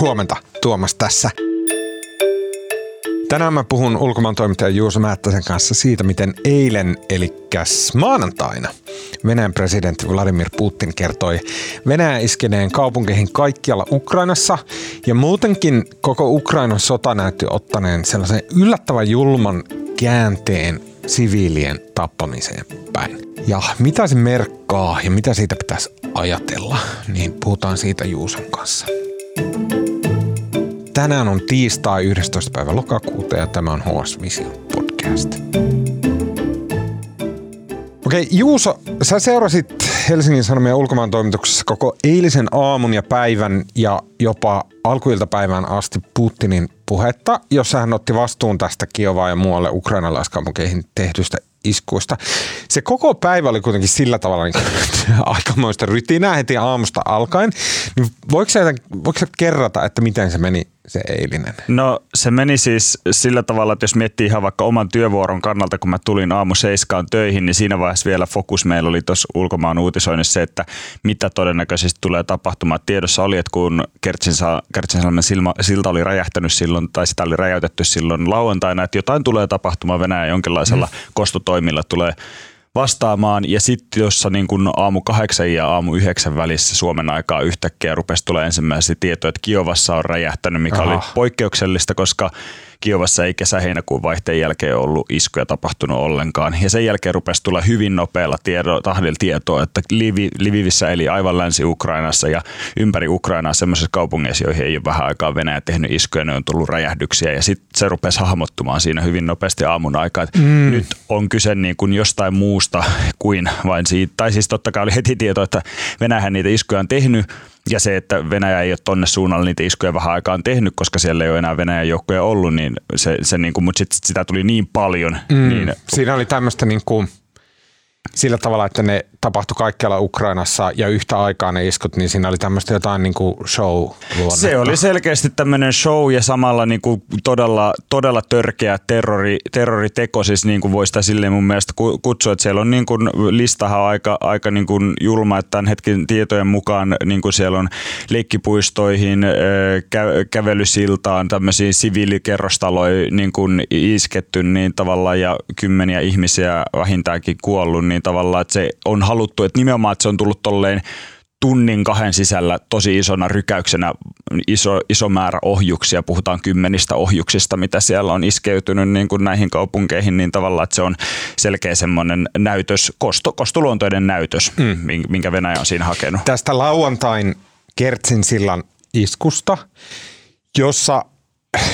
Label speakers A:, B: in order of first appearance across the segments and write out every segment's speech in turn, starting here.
A: Huomenta, Tuomas tässä. Tänään mä puhun ulkomaan toimittaja Juuso Määttäsen kanssa siitä, miten eilen, eli maanantaina, Venäjän presidentti Vladimir Putin kertoi Venäjän iskeneen kaupunkeihin kaikkialla Ukrainassa ja muutenkin koko Ukrainan sota näytti ottaneen sellaisen yllättävän julman käänteen siviilien tappamiseen päin. Ja mitä se merkkaa ja mitä siitä pitäisi ajatella, niin puhutaan siitä Juuson kanssa. Tänään on tiistai 11. päivä lokakuuta ja tämä on HS Vision podcast. Okei, Juuso, sä seurasit Helsingin Sanomien ulkomaan toimituksessa koko eilisen aamun ja päivän ja jopa alkuiltapäivään asti Putinin puhetta, jossa hän otti vastuun tästä Kiovaa ja muualle ukrainalaiskaupunkeihin tehdystä iskuista. Se koko päivä oli kuitenkin sillä tavalla niin aikamoista rytinää heti aamusta alkaen. Niin voiko sä kerrata, että miten se meni se eilinen?
B: No se meni siis sillä tavalla, että jos miettii ihan vaikka oman työvuoron kannalta, kun mä tulin aamu seiskaan töihin, niin siinä vaiheessa vielä fokus meillä oli tuossa ulkomaan uutisoinnissa se, että mitä todennäköisesti tulee tapahtumaan. Tiedossa oli, että kun Kertsinsalmen silta oli räjähtänyt silloin, tai sitä oli räjäytetty silloin lauantaina, että jotain tulee tapahtumaan Venäjän jonkinlaisella mm. kostotoimilla tulee vastaamaan. Ja sitten jossa niin kun aamu kahdeksan ja aamu yhdeksän välissä Suomen aikaa yhtäkkiä rupesi tulee ensimmäisiä tietoja, että Kiovassa on räjähtänyt, mikä Aha. oli poikkeuksellista, koska Kiovassa ei kesä-heinäkuun vaihteen jälkeen ollut iskuja tapahtunut ollenkaan. Ja sen jälkeen rupesi tulla hyvin nopealla tiedo, tahdilla tietoa, että Livi, Livivissä eli aivan länsi-Ukrainassa ja ympäri Ukrainaa semmoisissa kaupungeissa, joihin ei ole vähän aikaa Venäjä tehnyt iskuja, ne on tullut räjähdyksiä. Ja sitten se rupesi hahmottumaan siinä hyvin nopeasti aamun aikaa, että mm. nyt on kyse niin kuin jostain muusta kuin vain siitä. Tai siis totta kai oli heti tieto, että Venäjä niitä iskuja on tehnyt, ja se, että Venäjä ei ole tonne suunnalle niitä iskuja vähän aikaan tehnyt, koska siellä ei ole enää Venäjän joukkoja ollut, niin se, se niin kuin, mutta sit sitä tuli niin paljon. Mm, niin,
A: siinä oli tämmöistä niin kuin, sillä tavalla, että ne tapahtui kaikkialla Ukrainassa ja yhtä aikaa ne iskut, niin siinä oli tämmöistä jotain niin kuin show.
B: Se oli selkeästi tämmöinen show ja samalla niin kuin todella, todella törkeä terrori, terroriteko, siis niin kuin voi sitä silleen mun mielestä kutsua, että siellä on niin kuin listahan aika, aika niin kuin julma, että tämän hetken tietojen mukaan niin kuin siellä on leikkipuistoihin, kä- kävelysiltaan, tämmöisiin siviilikerrostaloihin niin kuin isketty niin tavallaan ja kymmeniä ihmisiä vähintäänkin kuollut, niin tavallaan, että se on haluttu, että nimenomaan, että se on tullut tolleen tunnin kahden sisällä tosi isona rykäyksenä iso, iso määrä ohjuksia, puhutaan kymmenistä ohjuksista, mitä siellä on iskeytynyt niin kuin näihin kaupunkeihin, niin tavallaan, että se on selkeä semmoinen näytös, kosto, kostoluontoinen näytös, mm. minkä Venäjä on siinä hakenut.
A: Tästä lauantain Kertsin sillan iskusta, jossa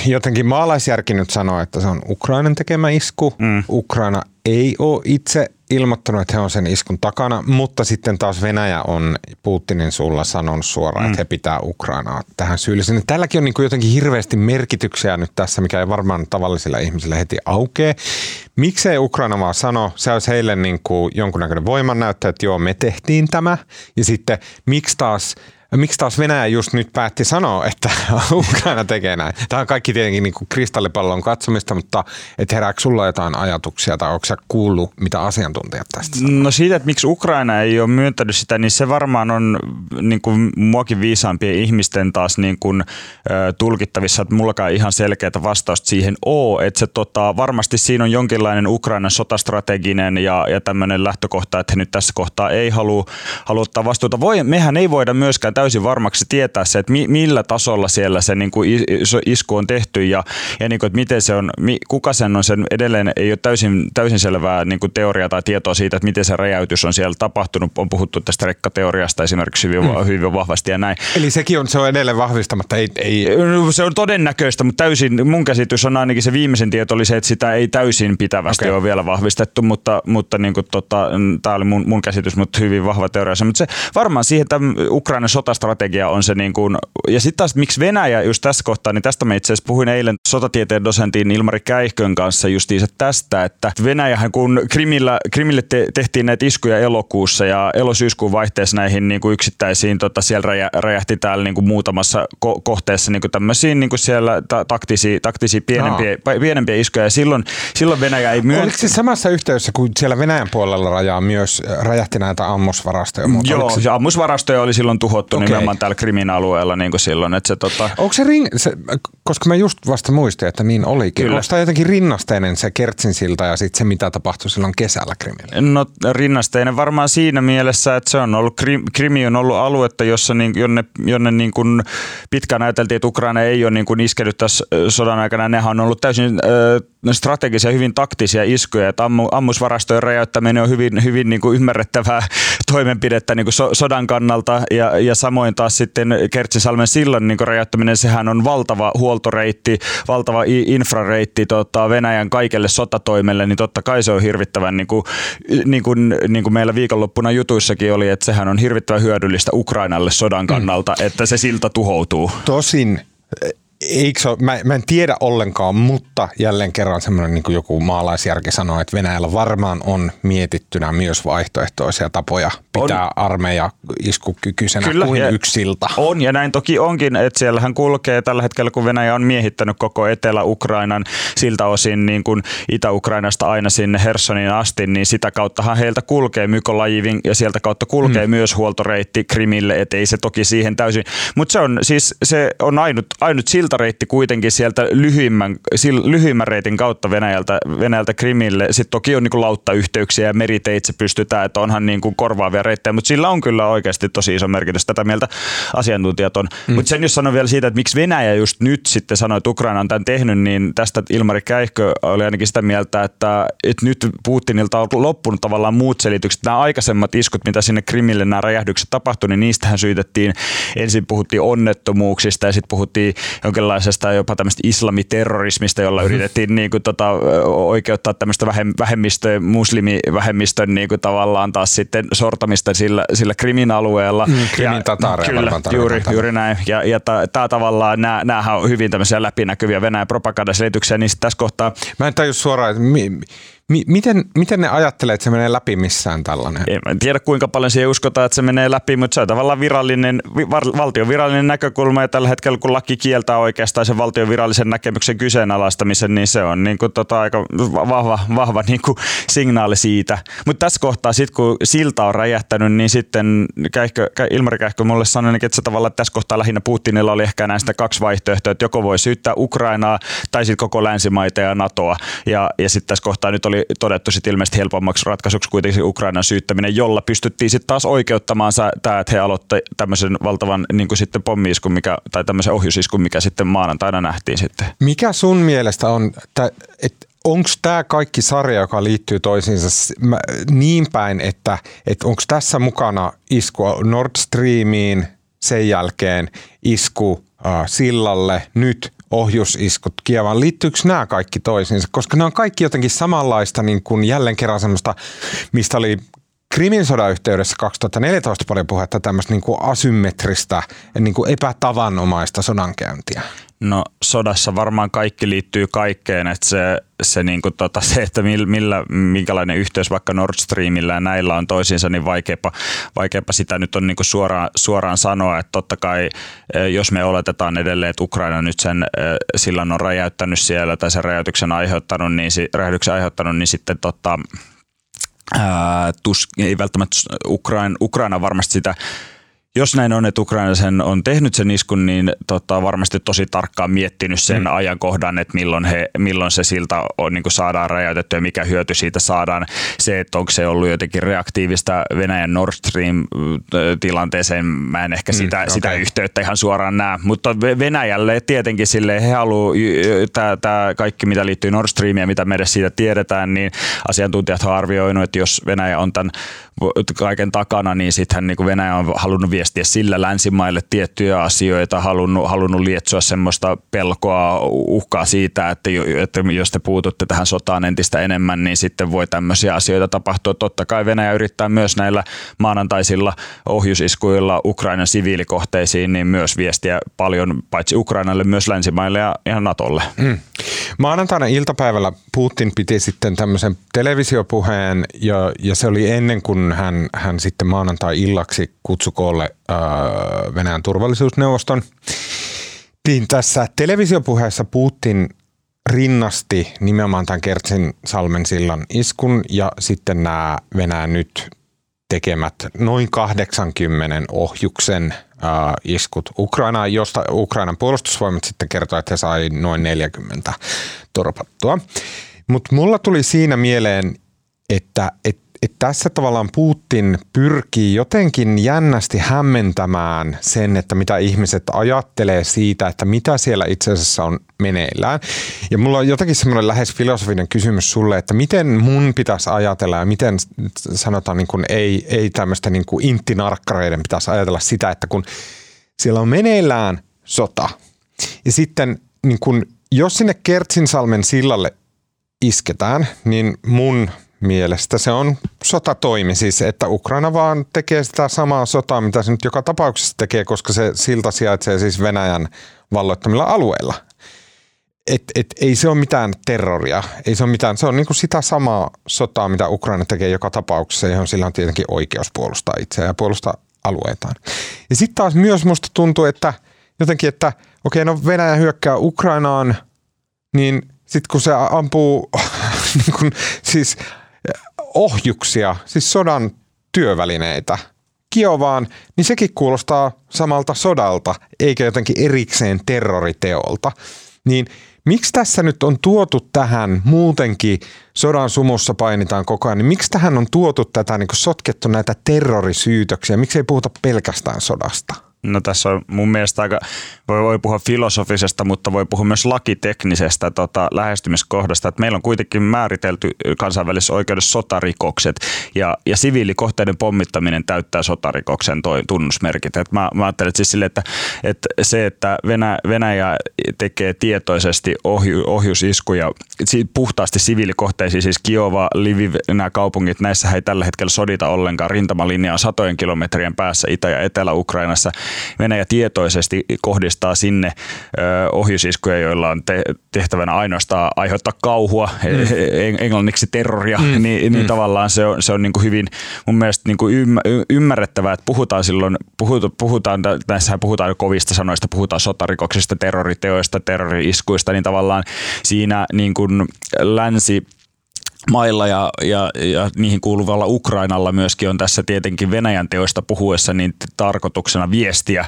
A: jotenkin maalaisjärki nyt sanoo, että se on Ukrainan tekemä isku. Mm. Ukraina ei ole itse ilmoittanut, että he on sen iskun takana, mutta sitten taas Venäjä on Putinin sulla sanonut suoraan, mm. että he pitää Ukrainaa tähän syyllisenä. Tälläkin on niin kuin jotenkin hirveästi merkityksiä nyt tässä, mikä ei varmaan tavallisilla ihmisillä heti aukee. Miksei Ukraina vaan sano, se olisi heille niin kuin jonkunnäköinen voimannäyttö, että joo, me tehtiin tämä. Ja sitten miksi taas miksi taas Venäjä just nyt päätti sanoa, että Ukraina tekee näin? Tämä on kaikki tietenkin niin kuin kristallipallon katsomista, mutta et herääkö sulla jotain ajatuksia tai onko sä kuullut, mitä asiantuntijat tästä sanoo?
B: No siitä, että miksi Ukraina ei ole myöntänyt sitä, niin se varmaan on niin kuin muakin viisaampien ihmisten taas niin kuin, tulkittavissa, että mullakaan ihan selkeää vastausta siihen ole, että se tota, varmasti siinä on jonkinlainen Ukrainan sotastrateginen ja, ja tämmöinen lähtökohta, että he nyt tässä kohtaa ei halua, halua ottaa vastuuta. Voi, mehän ei voida myöskään täysin varmaksi tietää se, että mi, millä tasolla siellä se niin kuin isku on tehty ja, ja niin kuin, että miten se on, kuka sen on sen edelleen, ei ole täysin, täysin selvää niin kuin teoriaa tai tietoa siitä, että miten se räjäytys on siellä tapahtunut. On puhuttu tästä rekkateoriasta esimerkiksi hyvin, mm. hyvin vahvasti ja näin.
A: Eli sekin on, se on edelleen vahvistamatta? Ei, ei...
B: Se on todennäköistä, mutta täysin, mun käsitys on ainakin se viimeisen tieto oli se, että sitä ei täysin pitävästi okay. ole vielä vahvistettu, mutta, mutta niin kuin, tota, tämä oli mun, mun käsitys, mutta hyvin vahva teoria. Mutta se varmaan siihen, että Ukrainan sota sotastrategia on se niin kuin, ja sitten taas miksi Venäjä just tässä kohtaa, niin tästä mä itse asiassa puhuin eilen sotatieteen dosentin Ilmari Käihkön kanssa justiinsa tästä, että Venäjähän kun Krimillä, Krimille te, tehtiin näitä iskuja elokuussa ja elosyyskuun vaihteessa näihin niin kuin yksittäisiin, tota, siellä räjä, räjähti täällä niin kuin muutamassa ko- kohteessa niin kuin tämmöisiin niin kuin siellä ta- taktisia, taktisia pienempiä, no. pienempiä iskuja ja silloin, silloin Venäjä ei myöntä.
A: Oliko se samassa yhteydessä, kun siellä Venäjän puolella rajaa myös räjähti näitä ammusvarastoja?
B: Joo, se... ammusvarastoja oli silloin tuhottu okay. nimenomaan täällä Krimin alueella niin kuin silloin. Että se, tota...
A: Onko se, ring, se, koska mä just vasta muistin, että niin olikin. Kyllä. Onko tämä jotenkin rinnasteinen se Kertsin silta ja sitten se, mitä tapahtui silloin kesällä Krimillä?
B: No rinnasteinen varmaan siinä mielessä, että se on ollut, Krimi on ollut aluetta, jossa niin, jonne, jonne niin kuin pitkään ajateltiin, että Ukraina ei ole niin kuin iskenyt tässä sodan aikana. Nehän on ollut täysin äh, strategisia, hyvin taktisia iskuja, että ammu, ammusvarastojen räjäyttäminen on hyvin, hyvin niin kuin ymmärrettävää toimenpidettä niin kuin so, sodan kannalta ja, ja samoin taas sitten Kertsisalmen sillan niin räjäyttäminen, sehän on valtava huoltoreitti, valtava infrareitti tota, Venäjän kaikelle sotatoimelle, niin totta kai se on hirvittävän, niin kuin, niin kuin, niin kuin meillä viikonloppuna jutuissakin oli, että sehän on hirvittävän hyödyllistä Ukrainalle sodan kannalta, mm. että se silta tuhoutuu.
A: Tosin eikö ole, mä, mä en tiedä ollenkaan, mutta jälleen kerran semmoinen niin kuin joku maalaisjärki sanoo, että Venäjällä varmaan on mietittynä myös vaihtoehtoisia tapoja pitää on. armeija iskukykyisenä Kyllä, kuin yksiltä.
B: On ja näin toki onkin, että siellähän kulkee tällä hetkellä, kun Venäjä on miehittänyt koko Etelä-Ukrainan siltä osin niin kuin Itä-Ukrainasta aina sinne Hersonin asti, niin sitä kauttahan heiltä kulkee Mykolajivin ja sieltä kautta kulkee mm. myös huoltoreitti Krimille, että ei se toki siihen täysin, mutta se on siis se on ainut, ainut siltä siltareitti kuitenkin sieltä lyhyimmän, lyhyimmän reitin kautta Venäjältä, Venäjältä Krimille. Sitten toki on niin kuin lauttayhteyksiä ja meriteitse pystytään, että onhan niin kuin korvaavia reittejä, mutta sillä on kyllä oikeasti tosi iso merkitys. Tätä mieltä asiantuntijat on. Mm. Mutta sen jos sanon vielä siitä, että miksi Venäjä just nyt sitten sanoi, että Ukraina on tämän tehnyt, niin tästä Ilmari Käihkö oli ainakin sitä mieltä, että, että nyt Putinilta on loppunut tavallaan muut selitykset. Nämä aikaisemmat iskut, mitä sinne Krimille nämä räjähdykset tapahtui, niin niistähän syytettiin, ensin puhuttiin onnettomuuksista ja sitten puhuttiin jonkin jonkinlaisesta jopa tämmöistä islamiterrorismista, jolla mm-hmm. yritettiin niin kuin, tota, oikeuttaa tämmöistä vähemmistö, muslimivähemmistön niin kuin, tavallaan taas sitten sortamista sillä, sillä Krimin alueella. Mm,
A: Krimin
B: Kyllä, juuri, juuri näin. Ja, ja tämä tavallaan, nämä, näähän on hyvin tämmöisiä läpinäkyviä Venäjän propagandaselityksiä, niin tässä kohtaa...
A: Mä en tajua suoraan, että mi, miten, miten ne ajattelee, että se menee läpi missään tällainen?
B: En tiedä kuinka paljon siihen uskotaan, että se menee läpi, mutta se on tavallaan virallinen, valtion virallinen näkökulma ja tällä hetkellä kun laki kieltää oikeastaan sen valtion virallisen näkemyksen kyseenalaistamisen, niin se on niin kuin tota aika vahva, vahva niin kuin signaali siitä. Mutta tässä kohtaa sitten kun silta on räjähtänyt, niin sitten Käihkö, Ilmari Käihkö mulle sanoi, että se tavallaan tässä kohtaa lähinnä Putinilla oli ehkä näistä kaksi vaihtoehtoa, että joko voi syyttää Ukrainaa tai sitten koko länsimaita ja NATOa. Ja, ja sitten tässä kohtaa nyt oli todettu sit ilmeisesti helpommaksi ratkaisuksi kuitenkin Ukrainan syyttäminen, jolla pystyttiin sitten taas oikeuttamaan tämä, että he aloitti tämmöisen valtavan niin kuin sitten pommiiskun, mikä, tai tämmöisen ohjusiskun, mikä sitten maanantaina nähtiin sitten.
A: Mikä sun mielestä on, että onko tämä kaikki sarja, joka liittyy toisiinsa niin päin, että, että onko tässä mukana isku Nord Streamiin, sen jälkeen isku äh, sillalle, nyt ohjusiskut Kievaan. Liittyykö nämä kaikki toisiinsa? Koska ne on kaikki jotenkin samanlaista niin kuin jälleen kerran semmoista, mistä oli Krimin sodan yhteydessä 2014 paljon puhetta tämmöistä niin kuin asymmetristä, niin kuin epätavanomaista sodankäyntiä.
B: No sodassa varmaan kaikki liittyy kaikkeen, että se, se, niin kuin tota, se että millä, minkälainen yhteys vaikka Nord Streamillä ja näillä on toisiinsa, niin vaikeapa, vaikeapa sitä nyt on niin kuin suoraan, suoraan sanoa, että totta kai e, jos me oletetaan edelleen, että Ukraina nyt sen e, silloin on räjäyttänyt siellä tai sen räjäytyksen aiheuttanut, niin, räjäytyksen aiheuttanut, niin sitten tota, ää, tus, ei välttämättä Ukraina, Ukraina varmasti sitä jos näin on, että Ukraina sen on tehnyt sen iskun, niin tota, varmasti tosi tarkkaan miettinyt sen mm. ajankohdan, että milloin, he, milloin se silta on, niin kuin saadaan räjäytetty ja mikä hyöty siitä saadaan. Se, että onko se ollut jotenkin reaktiivista Venäjän Nord Stream-tilanteeseen, mä en ehkä sitä, mm, okay. sitä yhteyttä ihan suoraan näe. Mutta Venäjälle tietenkin sille he haluaa, tämä kaikki mitä liittyy Nord Streamiin ja mitä me edes siitä tiedetään, niin asiantuntijat ovat arvioinut, että jos Venäjä on tämän kaiken takana, niin sittenhän niin Venäjä on halunnut viestiä sillä länsimaille tiettyjä asioita, halunnut, halunnut lietsoa semmoista pelkoa, uhkaa siitä, että, että jos te puututte tähän sotaan entistä enemmän, niin sitten voi tämmöisiä asioita tapahtua. Totta kai Venäjä yrittää myös näillä maanantaisilla ohjusiskuilla Ukrainan siviilikohteisiin, niin myös viestiä paljon paitsi Ukrainalle, myös länsimaille ja, ja Natolle. Mm.
A: Maanantaina iltapäivällä Putin piti sitten tämmöisen televisiopuheen ja, ja se oli ennen kuin hän, hän sitten maanantai-illaksi kutsui koolle Venäjän turvallisuusneuvoston. Niin tässä televisiopuheessa Putin rinnasti nimenomaan tämän Kertsin salmen sillan iskun ja sitten nämä Venäjän nyt tekemät noin 80 ohjuksen äh, iskut Ukrainaan, josta Ukrainan puolustusvoimat sitten kertoi, että he sai noin 40 torpattua. Mutta mulla tuli siinä mieleen, että, että että tässä tavallaan Putin pyrkii jotenkin jännästi hämmentämään sen, että mitä ihmiset ajattelee siitä, että mitä siellä itse asiassa on meneillään. Ja mulla on jotenkin semmoinen lähes filosofinen kysymys sulle, että miten mun pitäisi ajatella ja miten sanotaan niin kuin ei, ei tämmöistä niin kuin inttinarkkareiden pitäisi ajatella sitä, että kun siellä on meneillään sota ja sitten niin kuin, jos sinne Kertsinsalmen sillalle isketään, niin mun mielestä se on sotatoimi, siis että Ukraina vaan tekee sitä samaa sotaa, mitä se nyt joka tapauksessa tekee, koska se silta sijaitsee siis Venäjän valloittamilla alueilla. Et, et, ei se ole mitään terroria, ei se ole mitään, se on niin kuin sitä samaa sotaa, mitä Ukraina tekee joka tapauksessa, johon sillä on tietenkin oikeus puolustaa itseään ja puolustaa alueitaan. Ja sitten taas myös musta tuntuu, että jotenkin, että okei, no Venäjä hyökkää Ukrainaan, niin sitten kun se ampuu niin kun, siis ohjuksia, siis sodan työvälineitä Kiovaan, niin sekin kuulostaa samalta sodalta, eikä jotenkin erikseen terroriteolta. Niin miksi tässä nyt on tuotu tähän muutenkin, sodan sumussa painitaan koko ajan, niin miksi tähän on tuotu tätä, niin sotkettu näitä terrorisyytöksiä, miksi ei puhuta pelkästään sodasta?
B: No tässä on mun mielestä aika, voi, voi puhua filosofisesta, mutta voi puhua myös lakiteknisestä tota, lähestymiskohdasta. Että meillä on kuitenkin määritelty kansainvälisessä oikeudessa sotarikokset ja, ja siviilikohteiden pommittaminen täyttää sotarikoksen toi tunnusmerkit. Et mä, mä ajattelen siis sille, että, että se, että Venä, Venäjä tekee tietoisesti ohju, ohjusiskuja puhtaasti siviilikohteisiin, siis Kiova, Lviv, nämä kaupungit, näissä ei tällä hetkellä sodita ollenkaan. Rintamalinja on satojen kilometrien päässä Itä- ja Etelä-Ukrainassa Venäjä tietoisesti kohdistaa sinne ohjusiskuja, joilla on te- tehtävänä ainoastaan aiheuttaa kauhua, mm. E-, englanniksi terroria, mm. niin, niin mm. tavallaan se on, se on niin kuin hyvin mun mielestä niin kuin ymmärrettävää, että puhutaan silloin, puhutaan, puhutaan, näissähän puhutaan kovista sanoista, puhutaan sotarikoksista, terroriteoista, terrori-iskuista, niin tavallaan siinä niin kuin länsi mailla ja, ja, ja niihin kuuluvalla Ukrainalla myöskin on tässä tietenkin Venäjän teoista puhuessa niin tarkoituksena viestiä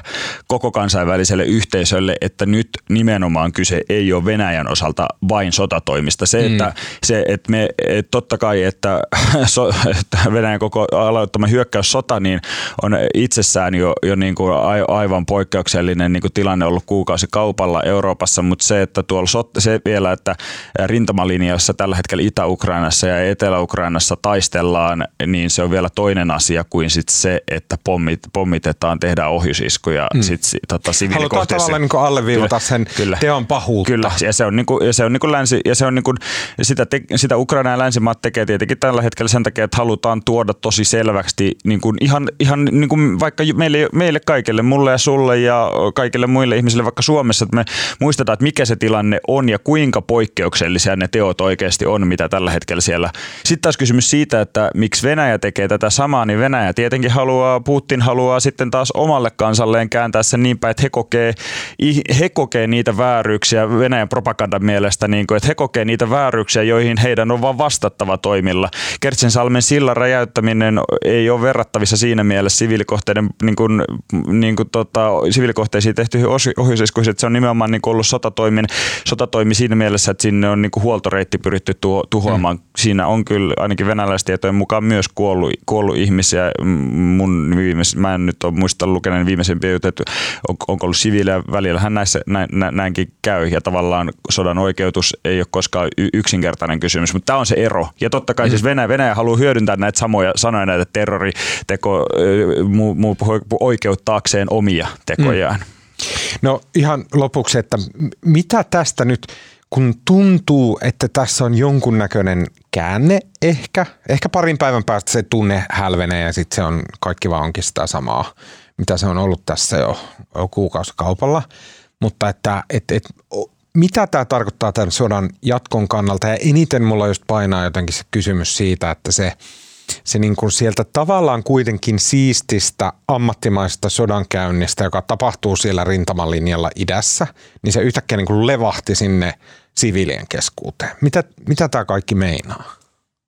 B: koko kansainväliselle yhteisölle, että nyt nimenomaan kyse ei ole Venäjän osalta vain sotatoimista. Se, mm. että, se, että me et totta kai, että, so, että Venäjän koko aloittama hyökkäyssota niin on itsessään jo, jo niin kuin aivan poikkeuksellinen niin kuin tilanne ollut kuukausi kaupalla Euroopassa, mutta se, että tuolla se vielä, että rintamalinjassa tällä hetkellä Itä-Ukraina Ukrainassa ja Etelä-Ukrainassa taistellaan, niin se on vielä toinen asia kuin sit se, että pommit, pommitetaan, tehdään ohjusiskuja mm. sit, tota,
A: Halutaan tavallaan niin alleviivata sen kyllä, teon pahuutta.
B: Kyllä, ja se on, niin kuin, ja se on, niin kuin länsi, ja se on niin kuin, sitä, te, sitä Ukraina ja länsimaat tekee tietenkin tällä hetkellä sen takia, että halutaan tuoda tosi selvästi niin kuin ihan, ihan niin kuin vaikka meille, meille kaikille, mulle ja sulle ja kaikille muille ihmisille vaikka Suomessa, että me muistetaan, että mikä se tilanne on ja kuinka poikkeuksellisia ne teot oikeasti on, mitä tällä hetkellä hetkellä siellä. Sitten taas kysymys siitä, että miksi Venäjä tekee tätä samaa, niin Venäjä tietenkin haluaa, Putin haluaa sitten taas omalle kansalleen kääntää sen niin päin, että he kokee, he kokee niitä vääryyksiä Venäjän propagandan mielestä, niin kuin, että he kokee niitä vääryyksiä, joihin heidän on vaan vastattava toimilla. Kertsinsalmen sillan räjäyttäminen ei ole verrattavissa siinä mielessä siviilikohteiden, niin kuin, niin kuin, tota, siviilikohteisiin tehtyihin ohjusiskuihin, että se on nimenomaan niin kuin ollut sotatoimi, sotatoimi siinä mielessä, että sinne on niin kuin huoltoreitti pyritty tuo, tuhoamaan siinä on kyllä ainakin venäläistietojen mukaan myös kuollut, kuollut ihmisiä. Mun viimeis, mä en nyt ole muista lukeneen viimeisempiä juttuja, että on, onko ollut siviilejä välillä. näissä näin, näinkin käy ja tavallaan sodan oikeutus ei ole koskaan yksinkertainen kysymys, mutta tämä on se ero. Ja totta kai mm. siis Venäjä, Venäjä haluaa hyödyntää näitä samoja sanoja, näitä terroriteko muu, muu oikeuttaakseen omia tekojaan. Mm.
A: No ihan lopuksi, että mitä tästä nyt kun tuntuu, että tässä on jonkunnäköinen käänne ehkä, ehkä parin päivän päästä se tunne hälvenee ja sitten se on, kaikki vaan onkin sitä samaa, mitä se on ollut tässä jo, jo kuukausikaupalla. Mutta että et, et, mitä tämä tarkoittaa tämän sodan jatkon kannalta ja eniten mulla just painaa jotenkin se kysymys siitä, että se – se niin kuin sieltä tavallaan kuitenkin siististä ammattimaista sodankäynnistä, joka tapahtuu siellä rintamalinjalla idässä, niin se yhtäkkiä niin kuin levahti sinne siviilien keskuuteen. Mitä, mitä tämä kaikki meinaa?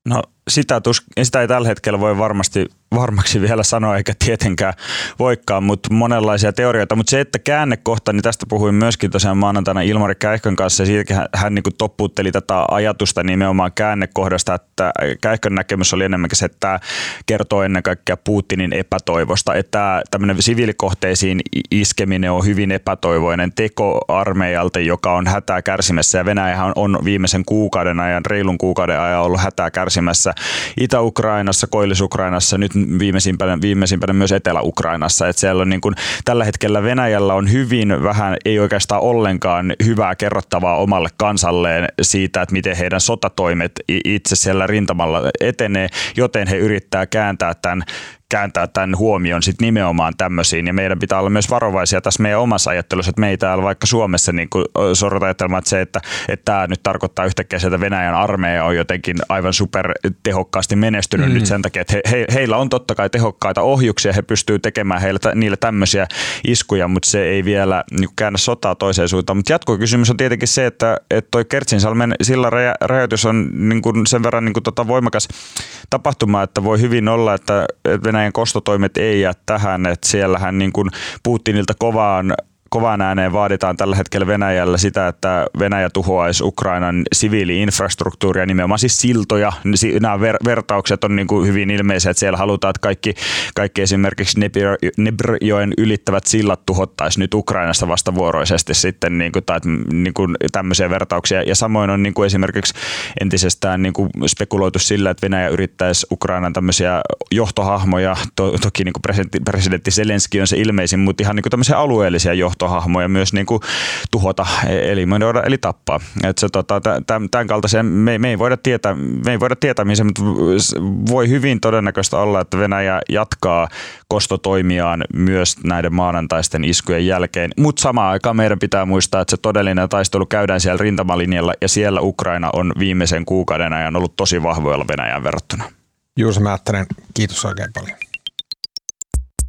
B: No sitä, tus, sitä ei tällä hetkellä voi varmasti varmaksi vielä sanoa, eikä tietenkään voikaan, mutta monenlaisia teorioita. Mutta se, että käännekohta, niin tästä puhuin myöskin tosiaan maanantaina Ilmari Käihkön kanssa, ja siitäkin hän, hän niin toppuutteli tätä ajatusta nimenomaan käännekohdasta, että Käihkön näkemys oli enemmänkin se, että tämä kertoo ennen kaikkea Putinin epätoivosta, että tämmöinen siviilikohteisiin iskeminen on hyvin epätoivoinen teko armeijalta, joka on hätää kärsimässä, ja Venäjähän on viimeisen kuukauden ajan, reilun kuukauden ajan ollut hätää kärsimässä Itä-Ukrainassa, Koillis-Ukrainassa, nyt viimeisimpänä, viimeisimpänä myös Etelä-Ukrainassa. Että siellä on niin kuin, tällä hetkellä Venäjällä on hyvin vähän, ei oikeastaan ollenkaan hyvää kerrottavaa omalle kansalleen siitä, että miten heidän sotatoimet itse siellä rintamalla etenee, joten he yrittää kääntää tämän kääntää tämän huomion sit nimenomaan tämmöisiin. Ja meidän pitää olla myös varovaisia tässä meidän omassa ajattelussa, että me ei täällä vaikka Suomessa niin sorrota ajattelemaan, että se, että, että tämä nyt tarkoittaa yhtäkkiä että Venäjän armeija on jotenkin aivan super tehokkaasti menestynyt mm. nyt sen takia, että he, he, heillä on totta kai tehokkaita ohjuksia, he pystyy tekemään heille, niille tämmöisiä iskuja, mutta se ei vielä niin käännä sotaa toiseen suuntaan. Mutta jatkokysymys on tietenkin se, että, että toi Kertsinsalmen sillä rajoitus on niin kuin sen verran niin kuin tota voimakas tapahtuma, että voi hyvin olla, että Venäjä Venäjän kostotoimet ei jää tähän, että siellähän niin kuin Putinilta kovaan kovaan ääneen vaaditaan tällä hetkellä Venäjällä sitä, että Venäjä tuhoaisi Ukrainan siviiliinfrastruktuuria, nimenomaan siis siltoja. Nämä ver- vertaukset on niin kuin hyvin ilmeisiä, että siellä halutaan, että kaikki, kaikki esimerkiksi Nebrjoen ylittävät sillat tuhottaisiin nyt Ukrainasta vastavuoroisesti sitten, niin kuin, tai niin kuin tämmöisiä vertauksia. Ja samoin on niin kuin esimerkiksi entisestään niin kuin spekuloitu sillä, että Venäjä yrittäisi Ukrainan tämmöisiä johtohahmoja, to, toki niin kuin presidentti, presidentti Zelenski on se ilmeisin, mutta ihan niin kuin tämmöisiä alueellisia johtohahmoja johtohahmoja myös niin kuin tuhota, eliminoida eli tappaa. Et se, tota, tämän kaltaisen me, me, ei voida tietää, me ei voida tietää, se, mutta voi hyvin todennäköistä olla, että Venäjä jatkaa kostotoimiaan myös näiden maanantaisten iskujen jälkeen. Mutta samaan aikaan meidän pitää muistaa, että se todellinen taistelu käydään siellä rintamalinjalla ja siellä Ukraina on viimeisen kuukauden ajan ollut tosi vahvoilla Venäjään verrattuna.
A: Juuso Määttänen, kiitos oikein paljon.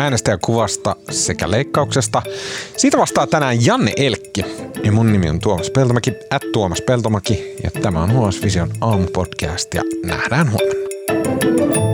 A: äänestäjäkuvasta sekä leikkauksesta. Siitä vastaa tänään Janne Elkki. Ja mun nimi on Tuomas Peltomäki, at Tuomas Peltomäki. Ja tämä on HS Vision aamupodcast ja nähdään huomenna.